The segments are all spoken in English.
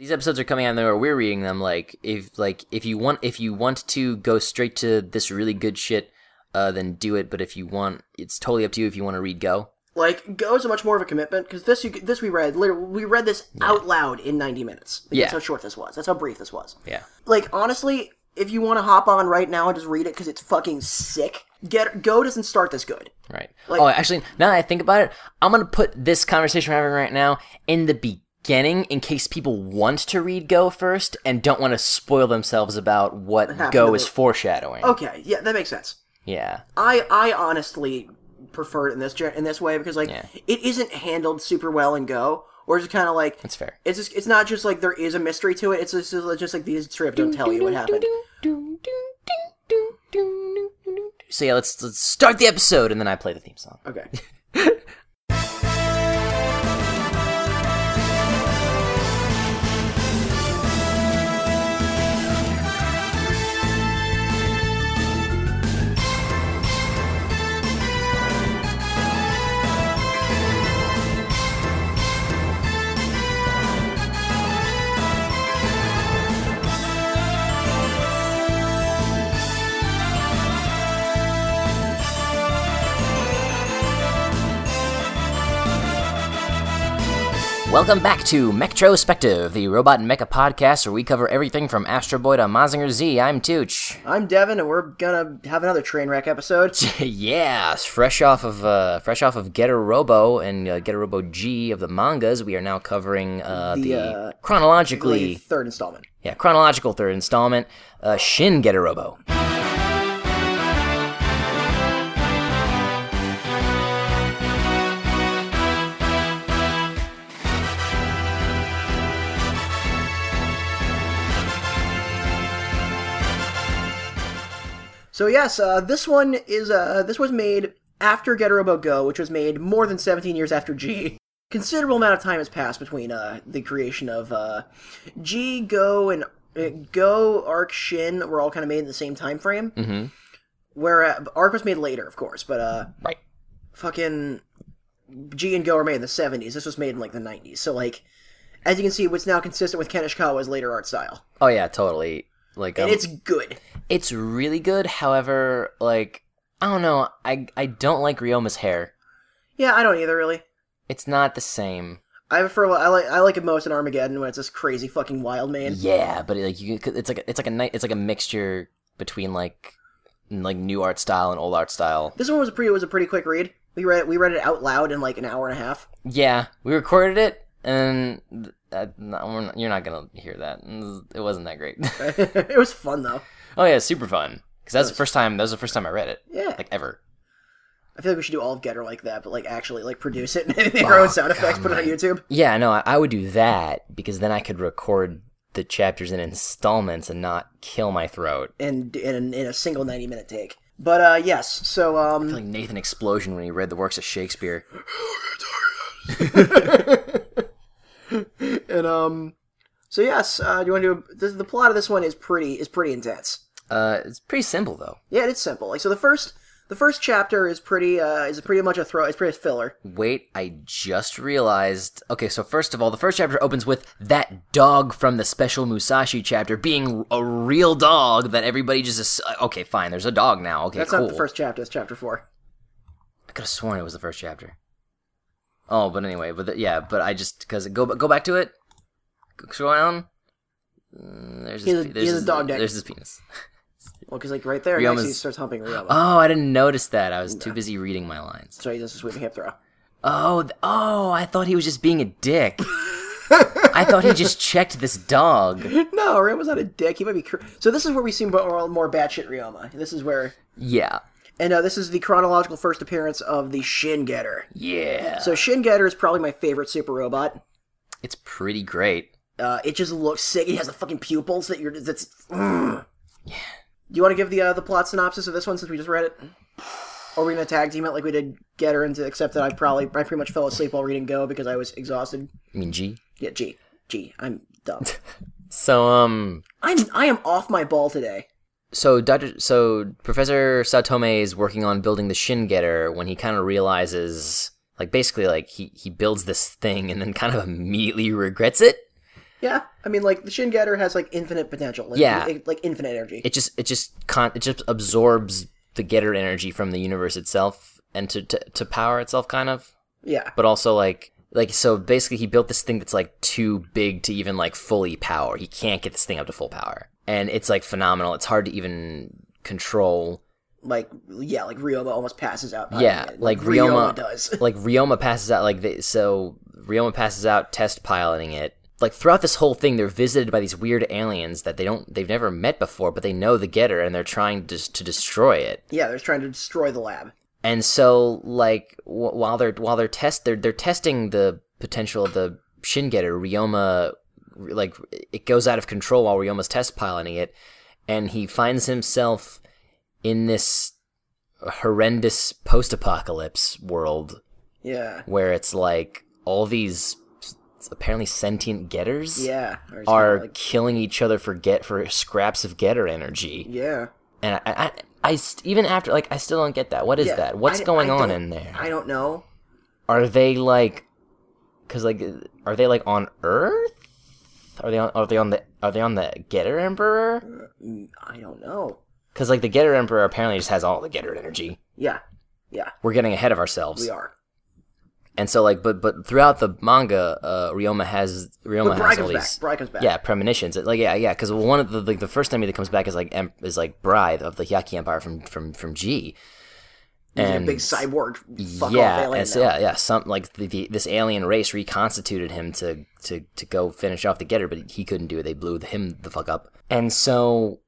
these episodes are coming out where we're reading them. Like if like if you want if you want to go straight to this really good shit, uh, then do it. But if you want, it's totally up to you. If you want to read Go, Like Go is a much more of a commitment because this you, this we read literally we read this out loud in ninety minutes. Like, Yeah. that's how short this was. That's how brief this was. yeah, Like honestly, if you want to hop on right now and just read it because it's fucking sick, get Go doesn't start this good. right. Like- oh, actually, now that I think about it, I'm gonna put this conversation we're having right now in the beginning in case people want to read Go first and don't want to spoil themselves about what happened Go is foreshadowing. Okay, yeah, that makes sense. Yeah, I I honestly prefer it in this in this way because like Yeah. it isn't handled super well in Go, or it's kind of like that's fair. it's just it's not just like there is a mystery to it. It's just, it's just like these strip don't tell you what happened. So yeah, let's let's start the episode and then I play the theme song. Okay. Welcome back to Mechtrospective, the robot and mecha podcast where we cover everything from Astro Boy to Mazinger Z. I'm Tooch. I'm Devin, and we're gonna have another train wreck episode. yeah, fresh off of uh, fresh off of Getter Robo and uh, Getter Robo G of the mangas, we are now covering uh, the, The, uh, chronologically third installment. yeah chronological third installment, uh, Shin Getter Robo. So yes, uh, this one is uh, this was made after Getter Robo Go, which was made more than 17 years after G. Considerable amount of time has passed between uh, the creation of uh, G, Go, and uh, Go, Arc, Shin were all kind of made in the same time frame. Mm-hmm. Where uh, Arc was made later, of course, but uh, Right. fucking G and Go were made in the 70s. This was made in like the 90s. So like, as you can see, what's now consistent with Ken Ishikawa's later art style, Oh yeah, totally. Like um, and it's good. It's really good. However, like I don't know, I I don't like Ryoma's hair. Yeah, I don't either really. It's not the same. I prefer I like I like it most in Armageddon when it's this crazy fucking wild man. Yeah, but like you, it's like a, it's like a ni- it's like a mixture between like like new art style and old art style. This one was a pretty was a pretty quick read. We read we read it out loud in like an hour and a half. Yeah, we recorded it, and uh, not, you're not gonna hear that. It wasn't that great. it was fun though. Oh yeah, super fun. Because that's the first time. That was the first time I read it. Yeah. Like ever. I feel like we should do all of Getter like that, but like actually like produce it and make our own sound effects, put it on YouTube. Yeah, no, I, I would do that because then I could record the chapters in installments and not kill my throat. And in, in a single ninety minute take. But uh yes, so um Like Nathan Explosion when he read the works of Shakespeare. and um so yes, uh do you want to do this, the plot of this one is pretty is pretty intense. Uh, it's pretty simple though. Yeah, it's simple. Like so the first the first chapter is pretty uh is pretty much a throw it's pretty filler. Wait, I just realized. Okay, so first of all, the first chapter opens with that dog from the special Musashi chapter being a real dog that everybody just. ass- Okay, fine. There's a dog now. Okay, That's cool. not the first chapter, it's chapter four. I could have sworn it was the first chapter. Oh, but anyway, but the, yeah, but I just because go go back to it. Go- Scroll down. Mm, There's his, a- there's his, dog dick. There's his penis. Well, because like right there, next he starts humping Ryoma. Oh, I didn't notice that. I was too busy reading my lines. so he does a sweeping hip throw. Oh, th- oh! I thought he was just being a dick. I thought he just checked this dog. No, Ryoma's not a dick. He might be. Cr- so this is where we see more, more batshit Ryoma. This is where, Yeah, and uh, this is the chronological first appearance of the Shin Getter. yeah. So Shin Getter is probably my favorite super robot. It's pretty great. Uh, it just looks sick. It has the fucking pupils that you're. That's. Mm. Do you want to give the uh, the plot synopsis of this one since we just read it? Or are we gonna tag team it like we did Getter into? Except that I probably I pretty much fell asleep while reading Go because I was exhausted. I mean, G. Yeah, G, G. I'm dumb. So, um, I'm I am off my ball today. so Doctor, so Professor Saotome is working on building the Shin Getter when he kind of realizes, like, basically, like he he builds this thing and then kind of immediately regrets it. Yeah, I mean, like the Shin Getter has like infinite potential. Like, Yeah. like, like infinite energy. It just it just con- it just absorbs the getter energy from the universe itself and to, to to power itself kind of. yeah, But also like like so basically he built this thing that's like too big to even like fully power. He can't get this thing up to full power. And it's like phenomenal. It's hard to even control. like yeah, like Ryoma almost passes out. Yeah, it, like Ryoma Ryoma- does. like Ryoma passes out like they, so Ryoma passes out test piloting it. Like throughout this whole thing, they're visited by these weird aliens that they don't they've never met before, but they know the getter and they're trying to to destroy it. yeah, they're trying to destroy the lab. And so like w- while they're while they're test they're they're testing the potential of the Shin Getter, Ryoma like it goes out of control while Ryoma's test piloting it, and he finds himself in this horrendous post-apocalypse world Yeah, where it's like all these apparently sentient getters yeah, are like, killing each other for get for scraps of getter energy yeah. and I, I, I st- even after like I still don't get that. What is Yeah, that? What's I- going I on in there? I don't know. Are they like, cause like, are they like on Earth? Are they on? Are they on the? Are they on the Getter Emperor? Mm, I don't know. Cause like the Getter Emperor apparently just has all the Getter energy. Yeah, yeah, We're getting ahead of ourselves. we are. And so like, but but throughout the manga, uh, Ryoma has Ryoma has all comes back. these. Comes back. Yeah, premonitions. Like yeah, yeah. Because one of the like the first enemy that comes back is like em- is like Bride of the Hyakki Empire from from from G. He's a And- big cyborg fuck yeah, off alien now. yeah, yeah. Some like the, the this alien race reconstituted him to to to go finish off the getter, but he couldn't do it. They blew him the fuck up. And so,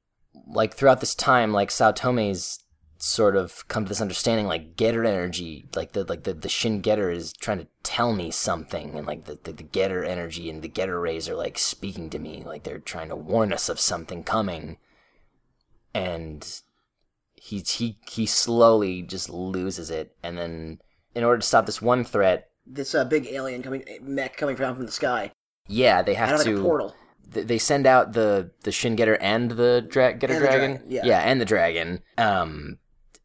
like throughout this time, like Saotome's sort of come to this understanding, like getter energy, like the like the, the Shin Getter is trying to tell me something, and like the, the the getter energy and the getter rays are like speaking to me, like they're trying to warn us of something coming. And he he he slowly just loses it, and then in order to stop this one threat, This uh, big alien coming, mech coming down from the sky, yeah, they out have of like to. a portal. They send out the the Shin Getter and the dra- Getter And the Dragon, yeah. yeah. and the dragon, um,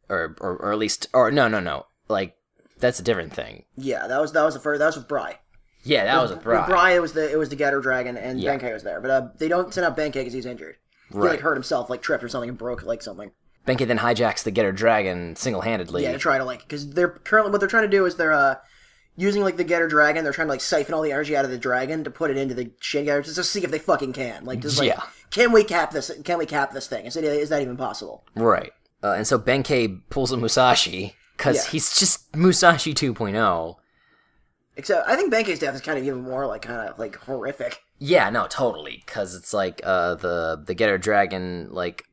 or, or or at least, or no, no, no, like that's a different thing. Yeah, that was that was the first. That was with Bry. Yeah, that was a With bra. Bry, it was the it was the Getter Dragon, and Yeah. Benkei was there. But uh, they don't send out Benkei because he's injured. He like hurt himself, like tripped or something, and broke like something. Benkei then hijacks the Getter Dragon single handedly. Yeah, to try to like because they're currently what they're trying to do is they're uh using like the Getter Dragon. They're trying to like siphon all the energy out of the dragon to put it into the Shin Getter just to see if they fucking can. Like, just like, Yeah. can we cap this? Can we cap this thing? Is, it, is that even possible? Right. Uh, and so Benkei pulls a Musashi because Yeah. he's just Musashi oh. 2.0. Except I think Benkei's death is kind of even more like kind of like horrific. Yeah, no, totally. Because it's like uh, the the Getter Dragon like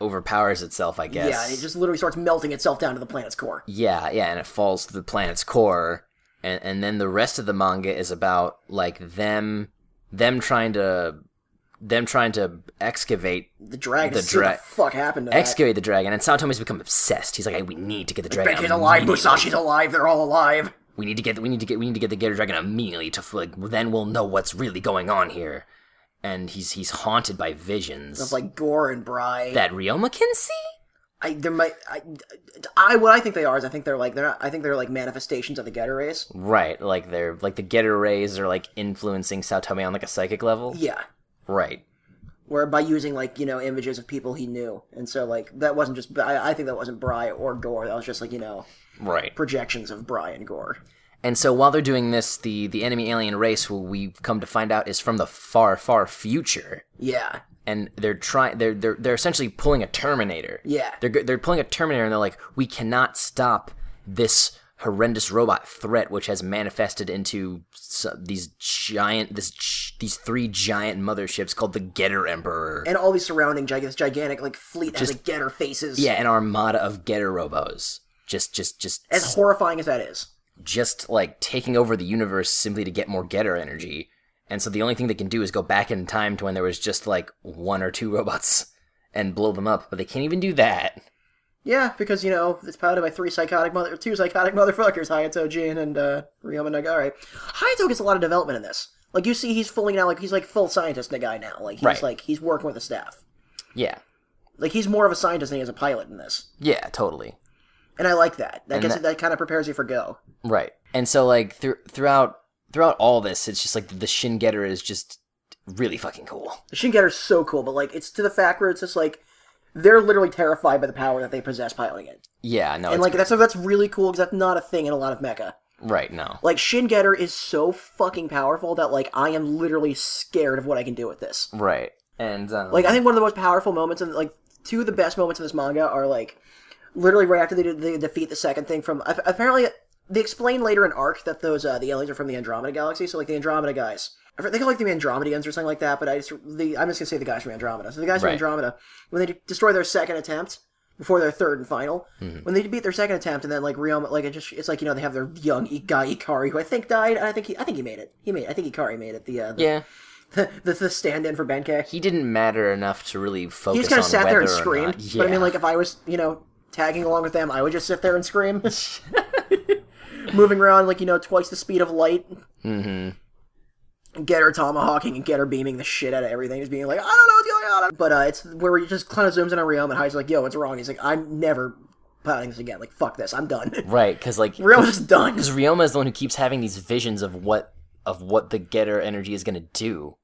overpowers itself, I guess. Yeah, and it just literally starts melting itself down to the planet's core. Yeah, yeah, and it falls to the planet's core, and and then the rest of the manga is about like them them trying to them trying to excavate The dragon. The The see what dra- the fuck happened to that. excavate the dragon, and Saotome's become obsessed. He's like, hey, we need to get the dragon. Benkei's alive. Musashi's alive. They're all alive. We need to get we need to get we need to get the Getter Dragon immediately to like then we'll know what's really going on here. And he's he's haunted by visions Of like Gore and Bry. that Ryoma can see. I there might I, I what I think they are is I think they're like they're not I think they're like manifestations of the Getter rays. Right, like they're like the Getter rays are like influencing Saotome on like a psychic level. Yeah. Right. Where by using like you know images of people he knew, and so like that wasn't just I, I think that wasn't Bry or Gore. That was just like you know Right. projections of Bry and Gore. And so while they're doing this, the the enemy alien race, who we've come to find out is from the far far future, Yeah. and they're trying they're they're they're essentially pulling a Terminator. Yeah. They're they're pulling a Terminator, and they're like, we cannot stop this horrendous robot threat, which has manifested into these giant this these three giant motherships called the Getter Emperor. And all these surrounding gig- this gigantic like fleet has like Getter faces. yeah, an armada of Getter robos. Just just just As horrifying as that is. just like taking over the universe simply to get more getter energy. And so the only thing they can do is go back in time to when there was just like one or two robots and blow them up, but they can't even do that. Yeah, because you know it's powered by three psychotic mother, two psychotic motherfuckers, Hayato Jin and uh, Ryoma Nagare. Hayato gets a lot of development in this. Like you see, he's fully now like he's like full scientist in guy now. Like he's Right. like he's working with the staff. Yeah. Like he's more of a scientist than he is a pilot in this, Yeah, totally. and I like that. That And gets that- that, kind of prepares you for Go. Right. And so like thr throughout throughout all this, it's just like the Shin Getter is just really fucking cool. The Shin Getter is so cool, but like it's to the fact where it's just like they're literally terrified by the power that they possess piloting it, Yeah, no, and like that's that's really cool because that's not a thing in a lot of mecha. right. No, Like Shin Getter is so fucking powerful that like I am literally scared of what I can do with this. right. And um, Like I think one of the most powerful moments and like two of the best moments in this manga are like literally right after they, they defeat the second thing from apparently they explain later in arc that those uh, the aliens are from the Andromeda galaxy. So like the Andromeda guys, I call like the Andromedians or something like that. But I just the I'm just gonna say the guys from Andromeda. So the guys from Andromeda when they destroy their second attempt before their third and final, Mm-hmm. when they beat their second attempt and then like Ryoma like it just it's like you know they have their young guy Ikari who I think died. And I think he I think he made it. He made I think Ikari made it. The uh, the, yeah, the, the stand-in for Benkei. he didn't matter enough to really focus. He just kind of sat there and screamed. not- But I mean, like, if I was, you know, tagging along with them, I would just sit there and scream. Moving around, like, you know, twice the speed of light. Mm-hmm. Getter tomahawking and Getter beaming the shit out of everything. Just being like, I don't know what's going on. But uh, it's where he just kind of zooms in on Ryoma and Hei's like, yo, what's wrong? He's like, I'm never piloting this again. Like, fuck this. I'm done. right, because like Ryoma's done. because Ryoma is the one who keeps having these visions of what of what the getter energy is gonna do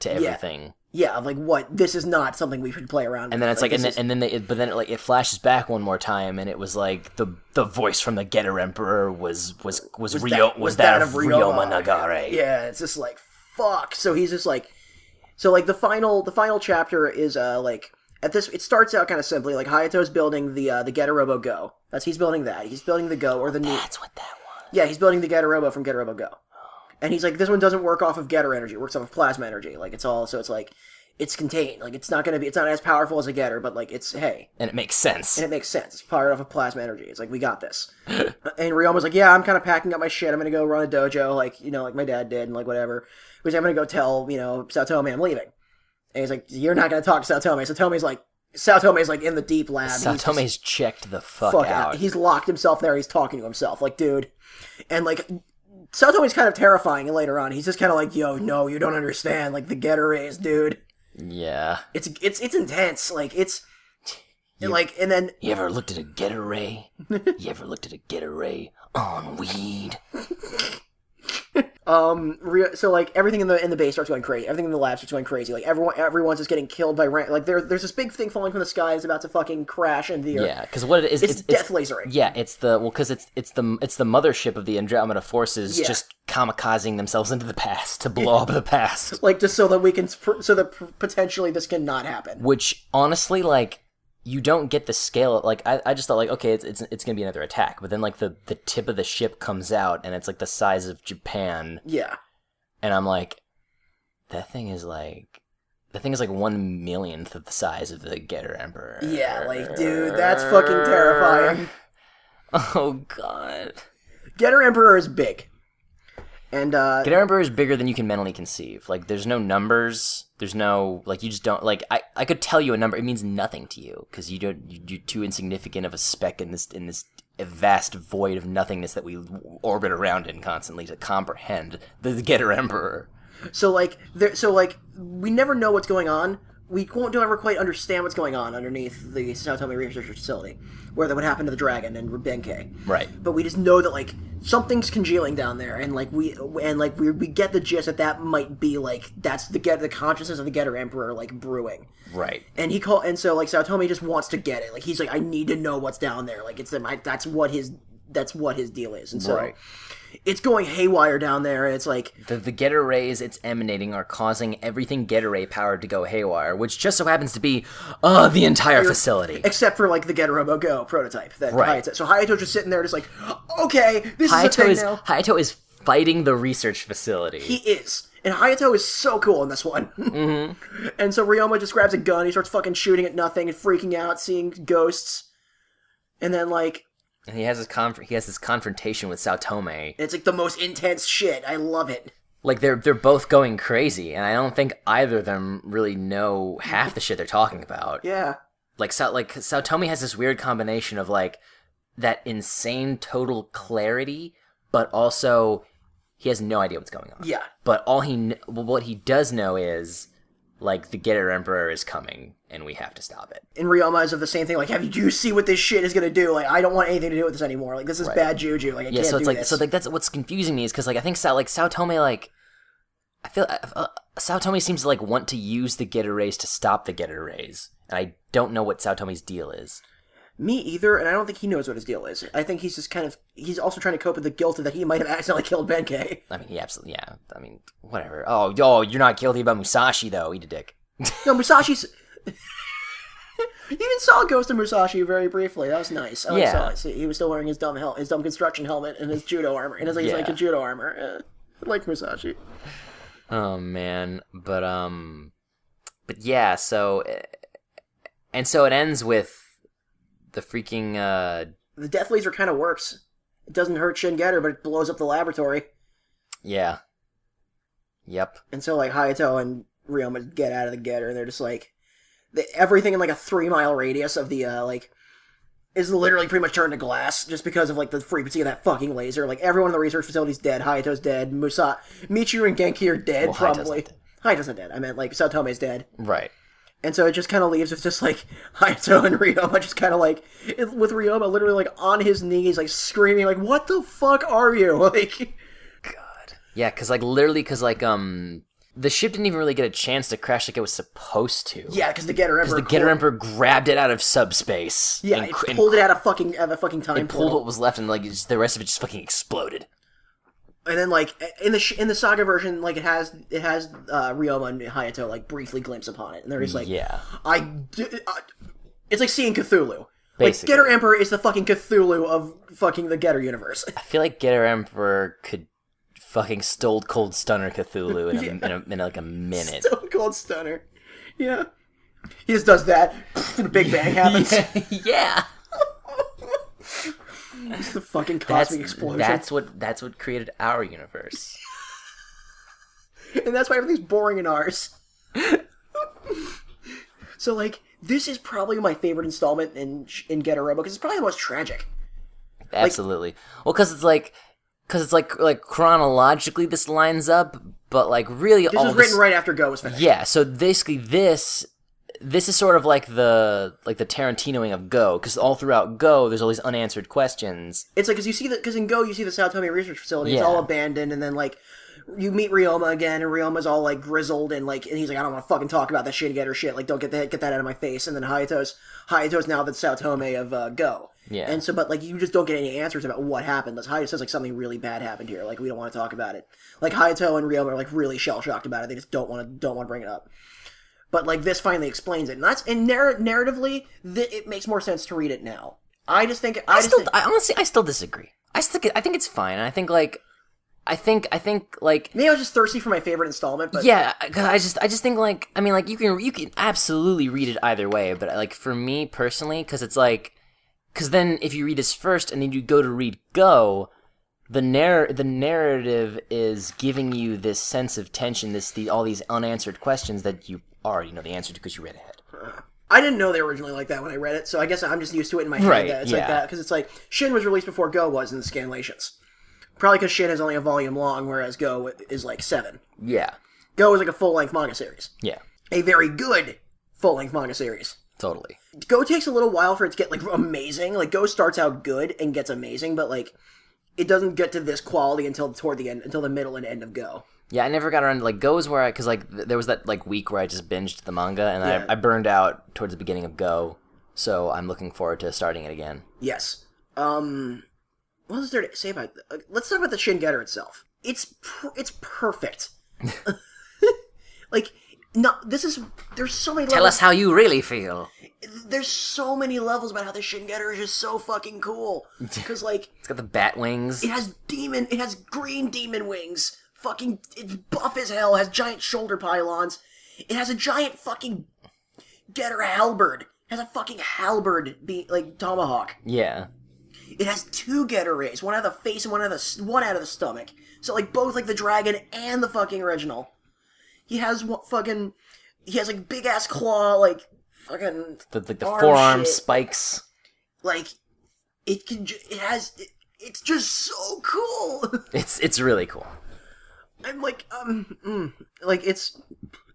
to everything. Yeah, of like, what? This is not something we should play around And then it's like, and, this then, and then they, it- but then it, like it flashes back one more time, and it was like the the voice from the Getter Emperor was was was, was Ryo, that- was, that, of Ryoma, Ryoma. Nagare. Yeah, it's just like fuck. So he's just like, so like the final the final chapter is uh like at this it starts out kind of simply like Hayato's building the uh, the Getter Robo Go. That's he's building that. He's building the Go or the new That's what that was. yeah he's building the Getter Robo from Getter Robo Go. And he's like this one doesn't work off of Getter energy. It works off of plasma energy. Like it's all so it's like it's contained. Like it's not gonna be it's not as powerful as a Getter, but like it's hey And it makes sense. and it makes sense. It's powered off of plasma energy. It's like we got this. and Ryoma's like, yeah, I'm kind of packing up my shit. I'm gonna go run a dojo, like you know, like my dad did, and like whatever. Which I'm gonna go tell you know Saotome I'm leaving. And he's like, you're not gonna talk to Saotome. Saotome's like, Saotome's like in the deep lab. He's just- checked the fuck, fuck out. out. He's locked himself there. He's talking to himself, like, dude. And like, Saotome's kind of terrifying. And later on, he's just kind of like, yo, no, you don't understand. Like the getter is, dude. yeah. It's it's it's intense. Like it's. and, like and then You ever looked at a Getter Ray? you ever looked at a Getter Ray on weed? Um, re- so like everything in the in the base starts going crazy. Everything in the lab starts going crazy. Like everyone, everyone's just getting killed by ran- like there, there's this big thing falling from the sky is about to fucking crash into the earth. Yeah, because what it is, It's, it's, death lasering. Yeah, it's the well, because it's it's the it's the mothership of the Andromeda forces Yeah. just kamikazing themselves into the past to blow up the past. Like just so that we can, so that potentially this cannot happen. Which honestly, like, you don't get the scale. Like, I, I just thought like, okay, it's, it's it's gonna be another attack, but then like the the tip of the ship comes out and it's like the size of Japan, Yeah, and I'm like, that thing is like. The thing is like one millionth of the size of the Getter Emperor. yeah, like dude, that's fucking terrifying. Oh god. Getter Emperor is big, and uh, Getter Emperor is bigger than you can mentally conceive. Like, there's no numbers. There's no like you just don't like. I, I could tell you a number. It means nothing to you because you don't. you- You're too insignificant of a speck in this in this vast void of nothingness that we orbit around in constantly to comprehend the Getter Emperor. so like there, so like we never know what's going on. We don't ever quite understand what's going on underneath the Saotome Research Facility, where that would happen to the dragon and Benkei. Right. but we just know that like something's congealing down there and like we and like we, we get the gist that that might be like that's the get the consciousness of the getter emperor like brewing Right. and he call and so like Saotome just wants to get it like he's like i need to know what's down there like it's my that's what his that's what his deal is and so Right. It's going haywire down there and it's like The the Getter rays it's emanating are causing everything Getter ray powered to go haywire, which just so happens to be uh the entire facility. except for like the Getter Robo Go prototype that Right. Hayato, so Hayato's just sitting there just like okay this is a Hayato thing is now Hayato is fighting the research facility. He is. And Hayato is so cool in this one. Mm-hmm. and so Ryoma just grabs a gun, he starts fucking shooting at nothing and freaking out, seeing ghosts. And then like And he has his conf- he has this confrontation with Saotome. it's like the most intense shit. I love it. Like they're they're both going crazy, and I don't think either of them really know half the shit they're talking about. Yeah. Like Sa- like Saotome has this weird combination of like that insane total clarity, but also he has no idea what's going on. Yeah. But all he kn- well, what he does know is like the Getter Emperor is coming, and we have to stop it. And Ryoma is of the same thing, like, have you do you see what this shit is gonna do? Like, I don't want anything to do with this anymore. Like, this is bad juju. Like, I Yeah, so it's like this. so like that's what's confusing me is because like I think Sao like Saotome like I feel uh, uh, Saotome seems to like want to use the Getter Rays to stop the Getter Rays, and I don't know what Saotome's deal is. Me either, and I don't think he knows what his deal is. I think he's just kind of he's also trying to cope with the guilt that he might have accidentally killed Benkei. I mean, he absolutely, yeah. I mean, whatever. Oh, yo, you're not guilty about Musashi though. Eat a dick. No, Musashi's. you even saw Ghost of Musashi very briefly. That was nice. I like Yeah. saw it. See, he was still wearing his dumb hel- his dumb construction helmet and his judo armor, and his like, his, like a judo armor. Uh, I like Musashi. Oh man, but um, but yeah. So, uh, and so it ends with the freaking uh, The death laser kind of works. It doesn't hurt Shin Getter, but it blows up the laboratory. yeah. Yep. And so like Hayato and Ryoma get out of the getter, and they're just like the, everything in like a three mile radius of the uh, like is literally pretty much turned to glass just because of like the frequency of that fucking laser. Like everyone in the research facility's dead. Hayato's dead. Musa, Michiru, and Genki are dead. Well, Hayato's probably. not dead. Hayato's not dead. I meant like Saotome's dead. Right. And so it just kind of leaves with just like Hayato and Ryoma just kind of like it, with Ryoma literally like on his knees like screaming like what the fuck are you like God. Yeah, because like literally, because like um, the ship didn't even really get a chance to crash like it was supposed to. yeah because the Getter Emperor The Getter Emperor grabbed it out of subspace. yeah and, it cr- and pulled it out of fucking out of a fucking time and pulled what was left, and like just, the rest of it just fucking exploded. And then like in the sh- in the saga version like it has it has uh, Ryoma and Hayato like briefly glimpse upon it. And they're just like yeah. I, d- I- it's like seeing Cthulhu. Like Getter Emperor is the fucking Cthulhu of fucking the Getter universe. I feel like Getter Emperor could fucking Stone Cold Stunner Cthulhu in, a, in, a, in like a minute. Stone Cold Stunner. Yeah. He just does that. And a Big Bang happens. Yeah. It's the fucking That's cosmic explosion that's what that's what created our universe. and that's why everything's boring in ours. so like, this is probably my favorite installment in in Getter Robo because it's probably the most tragic. Absolutely. well, because it's like, because it's like like chronologically this lines up, but like really This all was this- written right after Go was finished. Yeah. So basically, this this is sort of like the like the Tarantinoing of Go, because all throughout Go, there's all these unanswered questions. It's like because you see that because in Go you see the Saotome research facility. It's Yeah. all abandoned, and then like you meet Ryoma again, and Ryoma's all like grizzled and like, and he's like, I don't want to fucking talk about that shit Getter shit. Like, don't get that get that out of my face. And then Hayato's Hayato's now the Saotome of uh, Go. Yeah. And so, but like, you just don't get any answers about what happened. Like, Hayato says like something really bad happened here. Like, we don't want to talk about it. Like Hayato and Ryoma are like really shell shocked about it. They just don't want to don't want to bring it up. But like this finally explains it, and that's and narr- narratively, th- it makes more sense to read it now. I just think I, I just still, think, I honestly, I still disagree. I still, think- I think it's fine. I think like, I think, I think like, maybe I was just thirsty for my favorite installment, but yeah, because I just, I just think like, I mean, like you can, you can absolutely read it either way, but like for me personally, because it's like, because then if you read this first and then you go to read Go, the narr- the narrative is giving you this sense of tension, this the all these unanswered questions that you already know the answer to because you read ahead. I didn't know they were originally like that when I read it, so I guess I'm just used to it in my head. Right, that it's like that because it's like Shin was released before Go was in the scanlations. Probably because Shin is only a volume long, whereas Go is like seven. Yeah, Go is like a full length manga series, yeah, a very good full length manga series. totally. Go takes a little while for it to get like amazing. Like Go starts out good and gets amazing, but like it doesn't get to this quality until toward the end, until the middle and end of Go. Yeah, I never got around to like Go's where I because like th- there was that like week where I just binged the manga and Yeah. I, I burned out towards the beginning of Go, so I'm looking forward to starting it again. Yes. Um, what is there to say about? Uh, let's talk about the Shin Getter itself. It's it's perfect. like, no, this is there's so many. Tell levels, us how you really feel. There's so many levels about how the Shin Getter is just so fucking cool. Because like It's got the bat wings. it has demon, it has green demon wings. Fucking, it's buff as hell. Has giant shoulder pylons. It has a giant fucking Getter halberd. It has a fucking halberd, be like tomahawk. Yeah, It has two getter rays, one out of the face and one out of the one out of the stomach. So like both like the dragon and the fucking original. He has what fucking he has like big ass claw like fucking the the, the Arm forearm shit. spikes. like it can ju- it has it, it's just so cool. It's it's really cool. I'm like um mm, like it's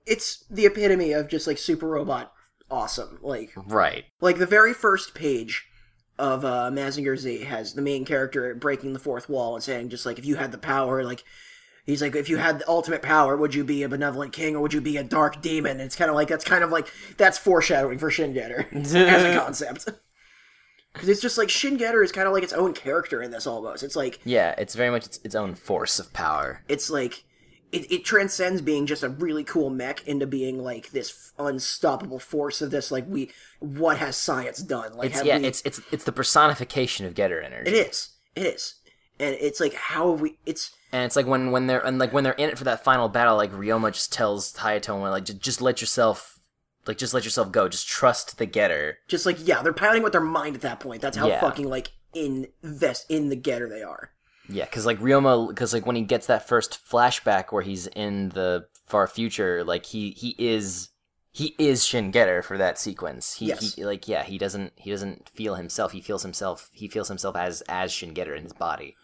it's the epitome of just like super robot awesome. Like Right. Like the very first page of uh, Mazinger Z has the main character breaking the fourth wall and saying just like if you had the power, like he's like, if you had the ultimate power, would you be a benevolent king or would you be a dark demon? And it's kind of like that's kind of like that's foreshadowing for Shin Getter as a concept. Because it's just like Shin Getter is kind of like its own character in this almost. It's like Yeah, it's very much its, its own force of power. it's like it, it transcends being just a really cool mech into being like this unstoppable force of this like we what has science done like It's yeah, we- it's it's it's the personification of Getter energy. it is it is and it's like how have we it's And it's like when when they're and like when they're in it for that final battle, like Ryoma just tells Hayato, like just, just let yourself, like just let yourself go, just trust the Getter. just like yeah they're piloting with their mind at that point that's how Yeah. fucking like invest in the getter they are Yeah, because like Ryoma, because like when he gets that first flashback where he's in the far future, like he he is he is Shin Getter for that sequence. He, Yes. he like yeah, he doesn't he doesn't feel himself. He feels himself. He feels himself as as Shin Getter in his body.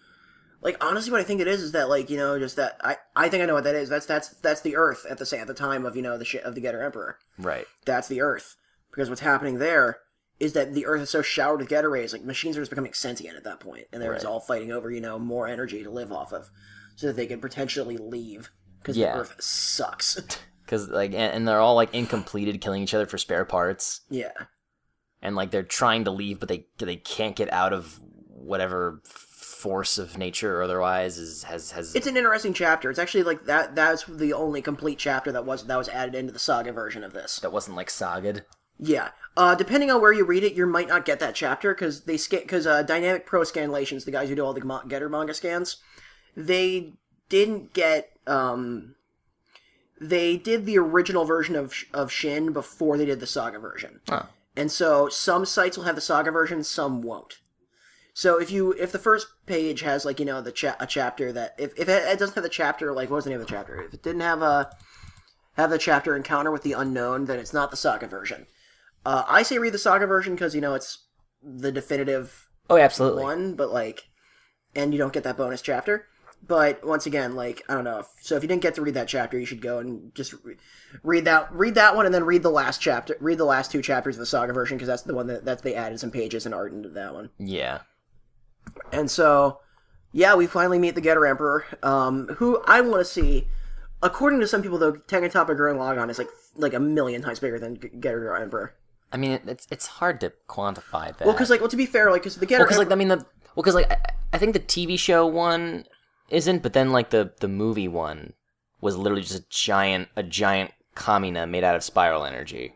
Like honestly what i think it is is that like you know just that i i think i know what that is. That's that's that's the earth at the sa- at the time of you know the shit of the getter emperor. Right. that's the earth. Because what's happening there is that the earth is so showered with gamma rays like machines are just becoming sentient at that point and they're just all fighting over you know more energy to live off of so that they can potentially leave because Yeah. the earth sucks. Because like and, and they're all like incompleted, killing each other for spare parts, yeah. And like they're trying to leave, but they they can't get out of whatever force of nature or otherwise is has has it's an interesting chapter it's actually like that that's the only complete chapter that was that was added into the saga version of this that wasn't like sagad. Yeah. Uh, depending on where you read it, you might not get that chapter because they scan because uh, Dynamic Pro Scanlations, the guys who do all the Getter manga scans, they didn't get. Um, they did the original version of Sh- of Shin before they did the Saga version, and so some sites will have the Saga version, some won't. So if you if the first page has like you know the cha- a chapter that if, if it, it doesn't have the chapter like what was the name of the chapter if it didn't have a have the chapter encounter with the unknown then it's not the saga version uh, I say read the saga version because you know it's the definitive Oh, absolutely. one, but like, and you don't get that bonus chapter. But once again, like I don't know. If, so if you didn't get to read that chapter, you should go and just re- read that read that one, and then read the last chapter. Read the last two chapters of the saga version because that's the one that, that they added some pages and art into that one. Yeah. And so, yeah, we finally meet the Getter Emperor, um, who I want to see. According to some people, though, Tengen Toppa Gurren Lagann is like like a million times bigger than G- Getter Emperor. I mean, it's it's hard to quantify that. Well, because like, well, to be fair, like, because the Getter because like I mean the well because like I, I think the TV show one isn't, but then like the the movie one was literally just a giant a giant Kamina made out of spiral energy,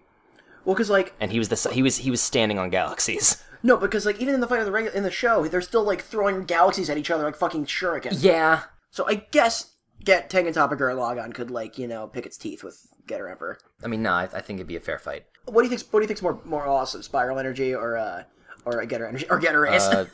well, because like and he was the he was he was standing on galaxies. no, because like even in the fight of the regular in the show, they're still like throwing galaxies at each other like fucking shuriken. Yeah, So I guess get Tengen Toppa Gurren Lagann could like you know pick its teeth with Getter Emperor. I mean, no, I, I think it'd be a fair fight. What do you think? What do you think's more more awesome, Spiral Energy or uh or a Getter Energy or Getter Rays? Uh,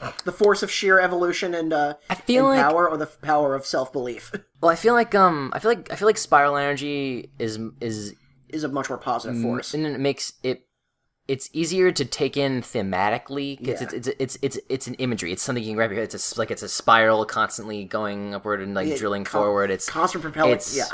the force of sheer evolution and uh I feel like power or the f- power of self belief well, I feel like um, I feel like I feel like spiral energy is is is a much more positive force. and it makes it it's easier to take in thematically because Yeah. it's, it's it's it's it's an imagery. It's something you can wrap your head. It's a, like it's a spiral constantly going upward and like Yeah, drilling con- forward. It's Constant propelling. it's Yeah.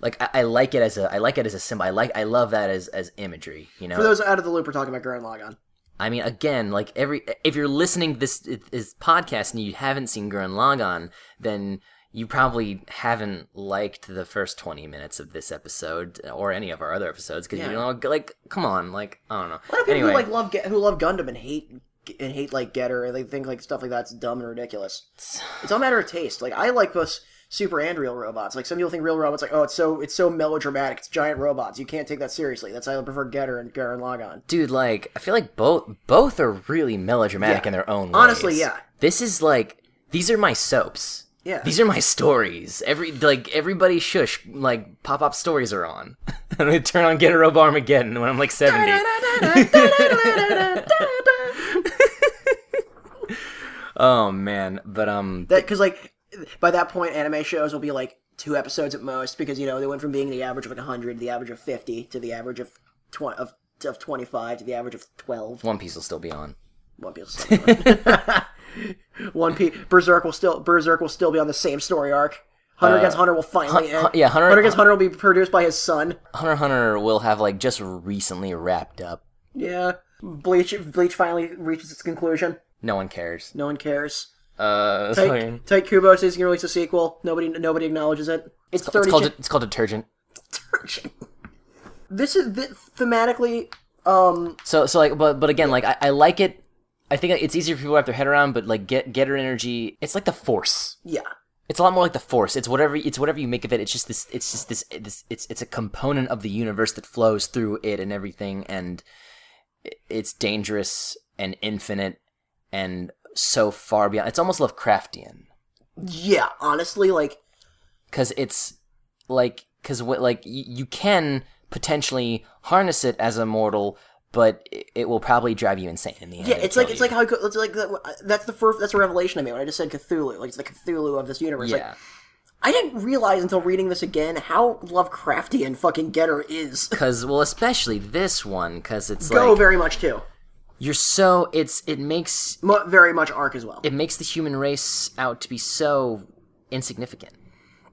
like I, I like it as a I like it as a symbol. I like I love that as as imagery. You know, For those out of the loop, we're talking about Gurren Lagann. I mean, again, like every if you're listening to this this podcast and you haven't seen Gurren Lagann, then you probably haven't liked the first 20 minutes of this episode or any of our other episodes because Yeah. you know like come on like i don't know A lot of people anyway who like love who love Gundam and hate and hate like Getter, and they think like stuff like that's dumb and ridiculous. It's all a matter of taste. Like I like both super and real robots. Like some people think real robots like oh it's so it's so melodramatic. It's giant robots. You can't take that seriously. That's why I prefer Getter and Gurren Lagann. dude like i feel like both both are really melodramatic Yeah. in their own ways Honestly, yeah. this is like these are my soaps Yeah. these are my stories every like everybody shush like pop-up stories are on i'm gonna turn on Getter Robo Armageddon when i'm like 70 oh man but um that because like by that point anime shows will be like two episodes at most because you know they went from being the average of like 100 the average of 50 to the average of 20 of, of 25 to the average of 12 one piece will still be on one piece will still be on. One piece berserk will still berserk will still be on the same story arc hunter against hunter will finally Hun- end yeah, Hunter- hunter against hunter will be produced by his son hunter hunter will have like just recently wrapped up yeah bleach bleach finally reaches its conclusion no one cares no one cares Uh, Tight, Tite Kubo says he's gonna release a sequel. Nobody, nobody acknowledges it. It's, it's 30 called it's called detergent. Detergent. this is thi- thematically. Um, So so like but but again like I, I like it. I think it's easier for people to wrap their head around, but like get getter energy, it's like the force. yeah, It's a lot more like the force. It's whatever it's whatever you make of it. It's just this. It's just this. this it's it's a component of the universe that flows through it and everything, and it's dangerous and infinite and so far beyond. It's almost Lovecraftian yeah. Honestly, like because it's like because what like y- you can potentially harness it as a mortal, but it, will probably drive you insane in the end. Yeah, it's like kill it's you. like how it it's like the, that's the first that's a revelation I made when I just said Cthulhu. Like it's the Cthulhu of this universe. Like yeah. I didn't realize until reading this again how Lovecraftian fucking Getter is. Because well, especially this one, because it's Go like very much too. you're so it's it makes very much arc as well. it makes the human race out to be so insignificant.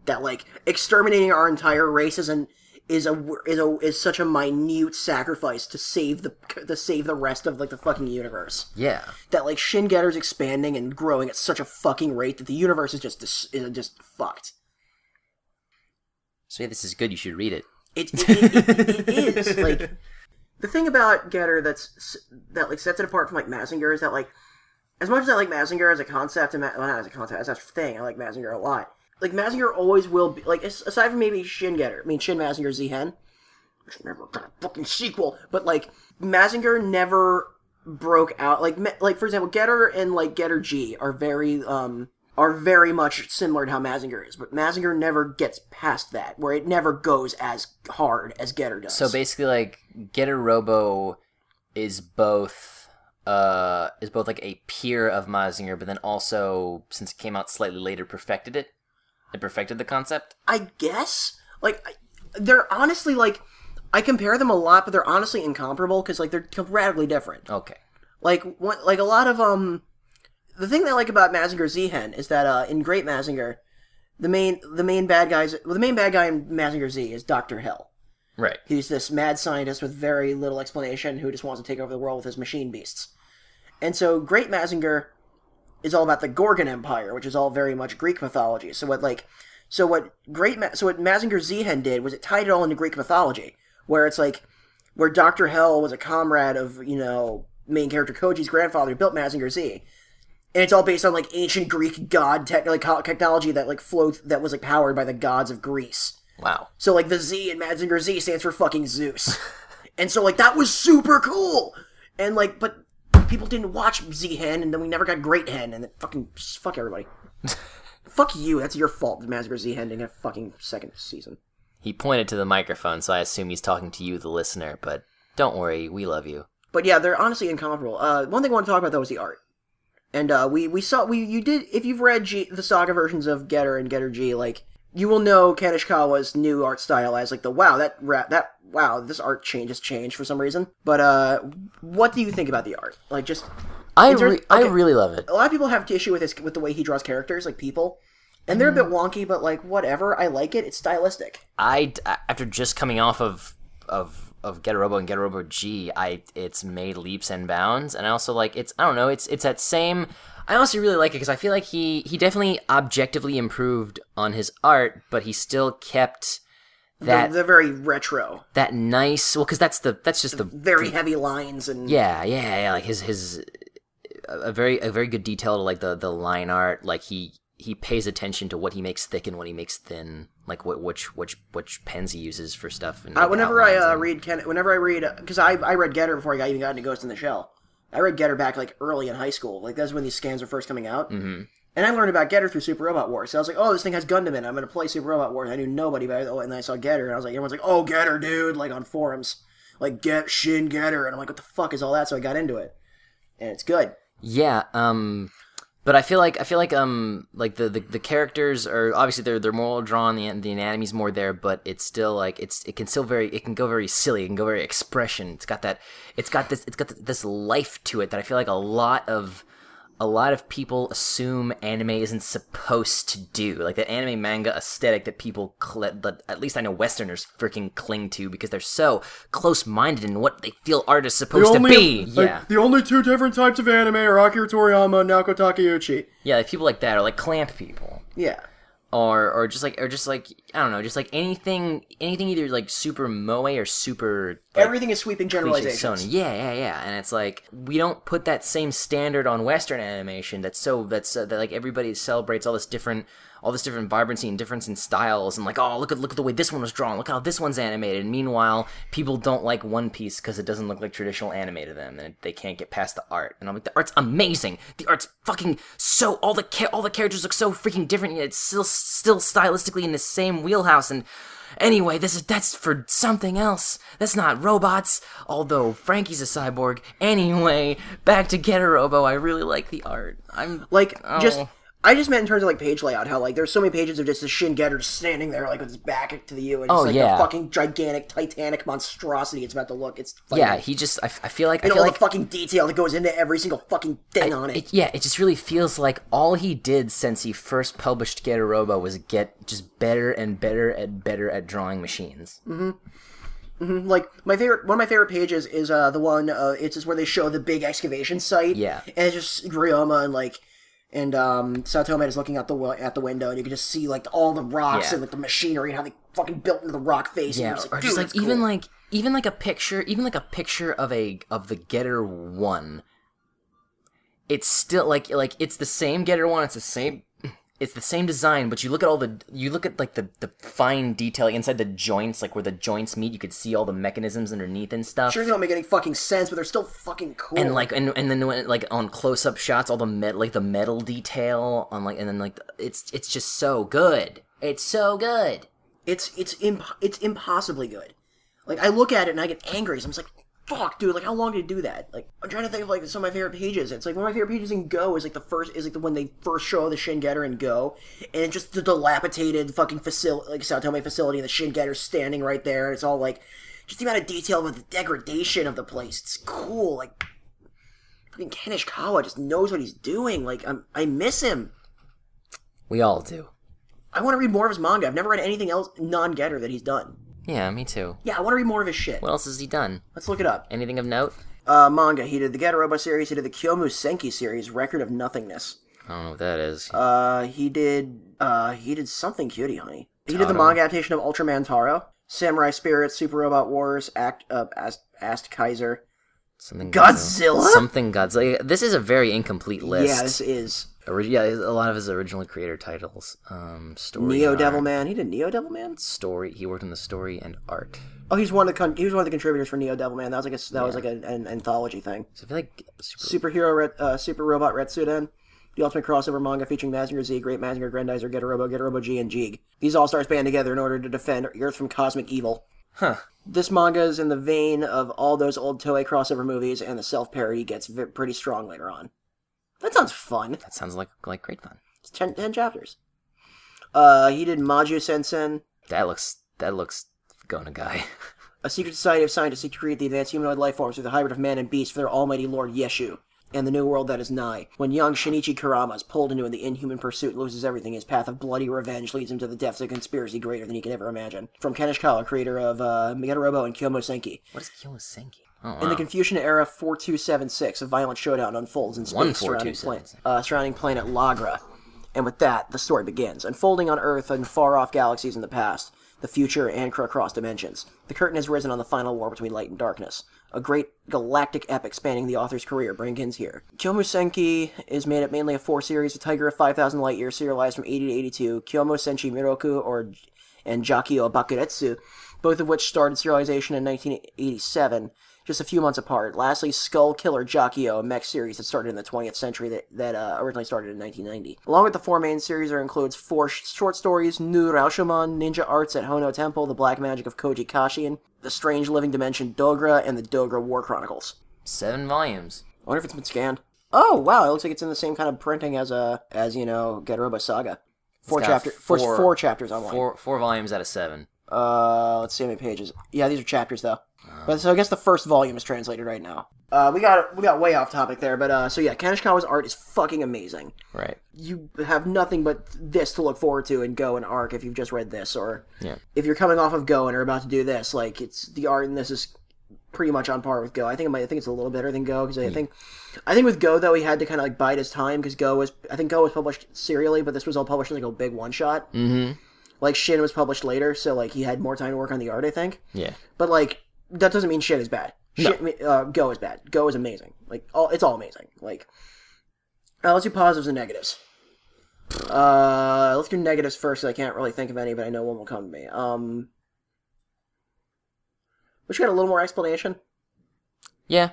that like exterminating our entire race is an is a is a is such a minute sacrifice to save the to save the rest of like the fucking universe. Yeah. That like Shin Getter's expanding and growing at such a fucking rate that the universe is just dis- is just fucked. So yeah, this is good. You should read it. It it, it, it, it is like the thing about Getter that's that like sets it apart from like Mazinger is that like as much as I like Mazinger as a concept and well, not as a concept as a thing, I like Mazinger a lot. Like Mazinger always will be like aside from maybe Shin Getter, I mean Shin Mazinger Z-Hen, which never got a fucking sequel, but like Mazinger never broke out. Like like for example, Getter and like Getter G are very um are very much similar to how Mazinger is, but Mazinger never gets past that, where it never goes as hard as Getter does. So basically, like Getter Robo is both uh is both like a peer of Mazinger, but then also since it came out slightly later, perfected it. It perfected the concept. I guess like I- they're honestly like I compare them a lot, but they're honestly incomparable because like they're radically different. Okay. Like one, like a lot of um, the thing that I like about Mazinger Z-Hen is that uh, in Great Mazinger, the main the main bad guys well, the main bad guy in Mazinger Z is Doctor Hell. Right. He's this mad scientist with very little explanation who just wants to take over the world with his machine beasts. And so Great Mazinger is all about the Gorgon Empire, which is all very much Greek mythology. So what like so what Great Ma- so what Mazinger Z-Hen did was it tied it all into Greek mythology, where it's like where Doctor Hell was a comrade of you know main character Koji's grandfather who built Mazinger Z. And it's all based on like ancient Greek god tech, like technology that like flowed that was like powered by the gods of Greece. Wow. So like the Z in Mazinger Z stands for fucking Zeus. and so like that was super cool. And like but people didn't watch Z Hen and then we never got Great Hen and then fucking fuck everybody. fuck you, that's your fault that Mazinger Z Hen didn't have fucking second season. He pointed to the microphone, so I assume he's talking to you, the listener. But don't worry, we love you. But yeah, they're honestly incomparable. Uh, one thing I want to talk about though is the art. And uh, we we saw we you did if you've read G, the saga versions of Getter and Getter G, like you will know Ken Ishikawa's new art style as like the wow that ra- that wow this art changes change has changed for some reason. But uh, what do you think about the art? Like just I In ter- re- I really love it. a lot of people have issue with his with the way he draws characters, like people, and they're a bit wonky. But like whatever, I like it. It's stylistic. I after just coming off of of of Getter Robo and Getter Robo G, I it's made leaps and bounds, and I also like it's I don't know it's it's that same. I also really like it because I feel like he he definitely objectively improved on his art, but he still kept They're, that they're very retro, that nice. Well, because that's the that's just the very heavy lines, and yeah yeah yeah like his his a a very a very good detail to like the the line art. Like he he pays attention to what he makes thick and what he makes thin. Like what which which which pens he uses for stuff. And Uh, whenever I uh, and- read Ken, whenever I read, because I I read Getter before I got, even got into Ghost in the Shell. I read Getter back like early in high school. Like that's when these scans were first coming out. Mm-hmm. And I learned about Getter through Super Robot Wars. So I was like, oh, this thing has Gundam in it. I'm gonna play Super Robot Wars. I knew nobody about it. And then I saw Getter, and I was like, everyone's like, oh, Getter, dude, like on forums, like get Shin Getter, and I'm like, what the fuck is all that? So I got into it, and it's good. Yeah, um but I feel like I feel like um like the, the, the characters are obviously they're they're more drawn the the anatomy's more there but it's still like it's it can still very it can go very silly it can go very expression it's got that it's got this it's got this life to it that I feel like a lot of a lot of people assume anime isn't supposed to do. Like the anime manga aesthetic that people, cl- that at least I know Westerners freaking cling to because they're so close minded in what they feel art is supposed to be. like, yeah. the only two different types of anime are Akira Toriyama and Naoko Takeuchi. Yeah, like people like that are like CLAMP people. Yeah. Or or just like or just like I don't know, just like anything anything either like super moe or super like, Everything is sweeping generalizations. Sony. Yeah, yeah, yeah. And it's like we don't put that same standard on Western animation. That's so that's uh, that like everybody celebrates all this different all this different vibrancy and difference in styles and like oh look at look at the way this one was drawn. Look how this one's animated. And meanwhile, people don't like One Piece because it doesn't look like traditional anime to them, and they can't get past the art. And I'm like the art's amazing. The art's fucking so all the cha- all the characters look so freaking different. Yet it's still still stylistically in the same wheelhouse and. Anyway, this is that's for something else. That's not robots. Although Frankie's a cyborg. Anyway, back to Getter Robo. I really like the art. I'm Like, Oh. just. I just meant in terms of like page layout, how like there's so many pages of just the Shin Getter just standing there like with his back to the you, and just Oh, like yeah. the fucking gigantic Titanic monstrosity it's about to look. It's fucking, yeah. He just I, f- I feel like I and feel all like the fucking detail that goes into every single fucking thing on it. it, yeah, it just really feels like all he did since he first published Getter Robo was get just better and better and better at drawing machines. like my favorite one of my favorite pages is uh the one uh it's just where they show the big excavation site Yeah. and it's just Ryoma and like and um Saotome is looking out the at the window and you can just see like all the rocks Yeah. and like the machinery and how they fucking built into the rock face Yeah, just or like, just "Dude, like even cool." like even like a picture, even like a picture of a of the Getter one. It's still like like it's the same Getter one. It's the same. It's the same design, but you look at all the you look at like the the fine detailing inside the joints, like where the joints meet. You could see all the mechanisms underneath and stuff. sure they don't make any fucking sense but they're still fucking cool and like and, and then when, like on close up shots, all the met like the metal detail on like and then like it's it's just so good. It's so good. it's it's imp- it's impossibly good like I look at it and I get angry so I'm just like fuck dude like how long did it do that? Like I'm trying to think of like some of my favorite pages. It's like one of my favorite pages in Go is like the first is like the when they first show the Shin Getter in Go and it's just the dilapidated fucking facility like Saotome facility and the Shin Getter standing right there and it's all like just the amount of detail of the degradation of the place. It's cool like fucking Ken Ishikawa just knows what he's doing like I'm, I miss him. We all do. I want to read more of his manga. I've never read anything else non-Getter that he's done Yeah, me too. yeah I want to read more of his shit What else has he done? let's look it up Anything of note? uh, manga. He did the Getter Robo series. He did the Kyomu Senki series, Record of Nothingness. I don't know what that is. Uh, he did. Uh, he did something cutie, honey. He did the Taro. manga adaptation of Ultraman Taro, Samurai Spirits, Super Robot Wars, Act uh, Ast, Ast Kaiser. Something Godzilla? Something Godzilla. This is a very incomplete list. Yeah, this is yeah, a lot of his original creator titles. Um, story. Neo Devil Man. He did Neo Devil Man. Story. He worked on the story and art. Oh, he's one of the con- he was one of the contributors for Neo Devilman. That was like a that was like a, an anthology thing. So I feel like super, Superhero, Ret- uh, Super Robot Retsuden, the ultimate crossover manga featuring Mazinger Z, Great Mazinger, Grendizer, Getter Robo, Getarobo G, and Jeeg. These all stars band together in order to defend Earth from cosmic evil. Huh. This manga is in the vein of all those old Toei crossover movies, and the self parody gets v- pretty strong later on. That sounds fun. That sounds like like great fun. It's ten, 10 chapters. Uh, he did Maju Sensen, That looks that looks gonna guy. a secret society of scientists seek to create the advanced humanoid life forms through the hybrid of man and beast for their almighty lord Yeshu. And the new world that is nigh. When young Shinichi Kurama is pulled into the inhuman pursuit and loses everything, his path of bloody revenge leads him to the depths of a conspiracy greater than he can ever imagine. From Ken Ishikawa, creator of uh, Megatarobo and Kyomu Senki. what is Kiyosenki? Oh, wow. In the Confucian era 4276, a violent showdown unfolds in space surrounding, plan- 14276. uh, surrounding planet Lagra. And with that, the story begins, unfolding on Earth and far-off galaxies in the past, the future, and across dimensions. The curtain has risen on the final war between light and darkness. A great galactic epic spanning the author's career begins here. Kyomu Senki is made up mainly of four series, a Tiger of 5,000 Light Years serialized from 80 to 82, Kyomu Senshi Miroku, or and Jakio Bakuretsu, both of which started serialization in 1987, just a few months apart. Lastly, Skull Killer Jakio, a mech series that started in the 20th century that, that uh, originally started in 1990. Along with the four main series, there includes four sh- short stories, New Rashomon, Ninja Arts at Hono Temple, The Black Magic of Koji Kashin, The Strange Living Dimension Dogra, and The Dogra War Chronicles. seven volumes. I wonder if it's been scanned. Oh wow, it looks like it's in the same kind of printing as uh as you know Getter Robo Saga. Four chapter, four, four- four chapters on one. Four four volumes out of seven. Uh, let's see how many pages. Yeah, these are chapters though. But so I guess the first volume is translated right now. Uh, we got we got way off topic there, but uh, so yeah, Ken Ishikawa's art is fucking amazing. Right. You have nothing but this to look forward to in Go and Arc if you've just read this, or Yeah. if you're coming off of Go and are about to do this. Like it's the art in this is pretty much on par with Go. I think it might, I think it's a little better than Go because I think I think with Go though he had to kind of like bide his time because Go was I think Go was published serially, but this was all published as like a big one shot. Mm-hmm. Like Shin was published later, so like he had more time to work on the art. I think. Yeah. But like that doesn't mean shit is bad. Shit, uh, Go is bad. Go is amazing. Like all, it's all amazing. Like, uh, let's do positives and negatives. Uh, let's do negatives first. I can't really think of any, but I know one will come to me. Um, wish we had a little more explanation, Yeah.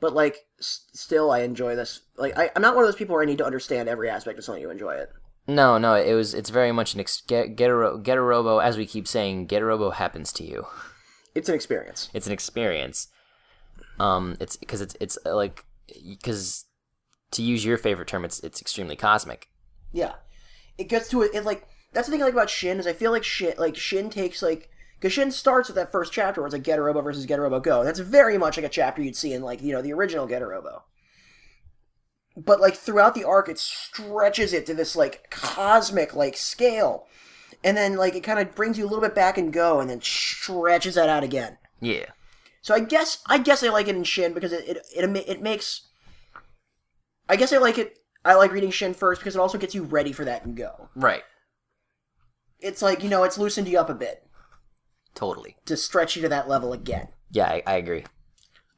but like, s- still, I enjoy this. Like, I, I'm not one of those people where I need to understand every aspect of something to enjoy it. No, no, it was. It's very much an ex- get get a ro- Getter Robo. As we keep saying, Getter Robo happens to you. It's an experience. It's an experience. Um, it's because it's it's uh, like because to use your favorite term, it's it's extremely cosmic. Yeah, it gets to it. it like that's the thing I like about Shin is I feel like Shin like Shin takes like because Shin starts with that first chapter where it's like Getter Robo versus Getter Robo Go. That's very much like a chapter you'd see in like you know the original Getter Robo. But like throughout the arc, it stretches it to this like cosmic like scale, and then like it kind of brings you a little bit back and Go, and then stretches that out again. Yeah. So I guess I guess I like it in Shin because it it it, it makes. I guess I like it. I like reading Shin first because it also gets you ready for that and Go. Right. It's like you know it's loosened you up a bit Totally. to stretch you to that level again. Yeah, I, I agree.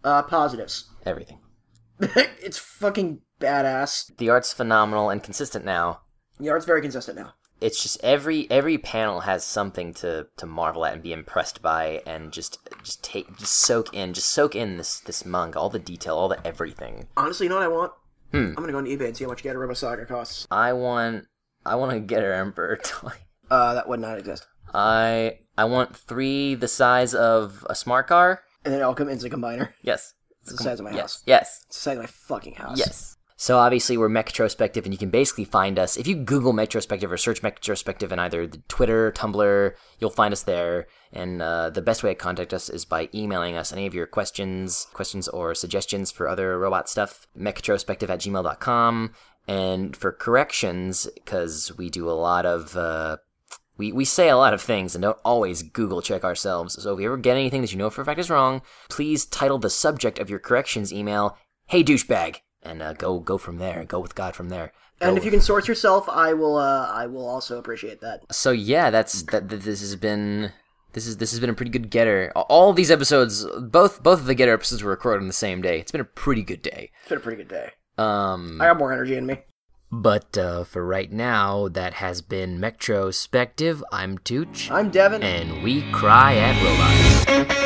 Uh, positives. Everything. it's fucking badass. The art's phenomenal and consistent now. The art's very consistent now. It's just every every panel has something to, to marvel at and be impressed by, and just just take just soak in just soak in this this manga, all the detail, all the everything. Honestly, you know what I want? Hmm. I'm gonna go on eBay and see how much Getter Robo Saga costs. I want I want to Getter Emperor toy. Uh, that would not exist. I I want three the size of a smart car. And then it'll come into a combiner. Yes. It's the size of my Yes. house. Yes. It's the size of my fucking house. Yes. So obviously we're Metrospective, and you can basically find us if you Google Metrospective or search Metrospective in either the Twitter, Tumblr, you'll find us there. And uh, the best way to contact us is by emailing us any of your questions, questions or suggestions for other robot stuff. Metrospective at gmail.com. And for corrections, because we do a lot of uh, we, we say a lot of things and don't always Google check ourselves. So if you ever get anything that you know for a fact is wrong, please title the subject of your corrections email, "Hey douchebag," and uh, go go from there. Go with God from there. And if you can source yourself, I will. Uh, I will also appreciate that. so yeah, that's that. This has been this is this has been a pretty good getter. All these episodes, both both of the getter episodes were recorded on the same day. It's been a pretty good day. It's been a pretty good day. Um, I got more energy in me. but uh, for right now, that has been Metrospective. I'm Tooch. I'm Devin. and we cry at robots.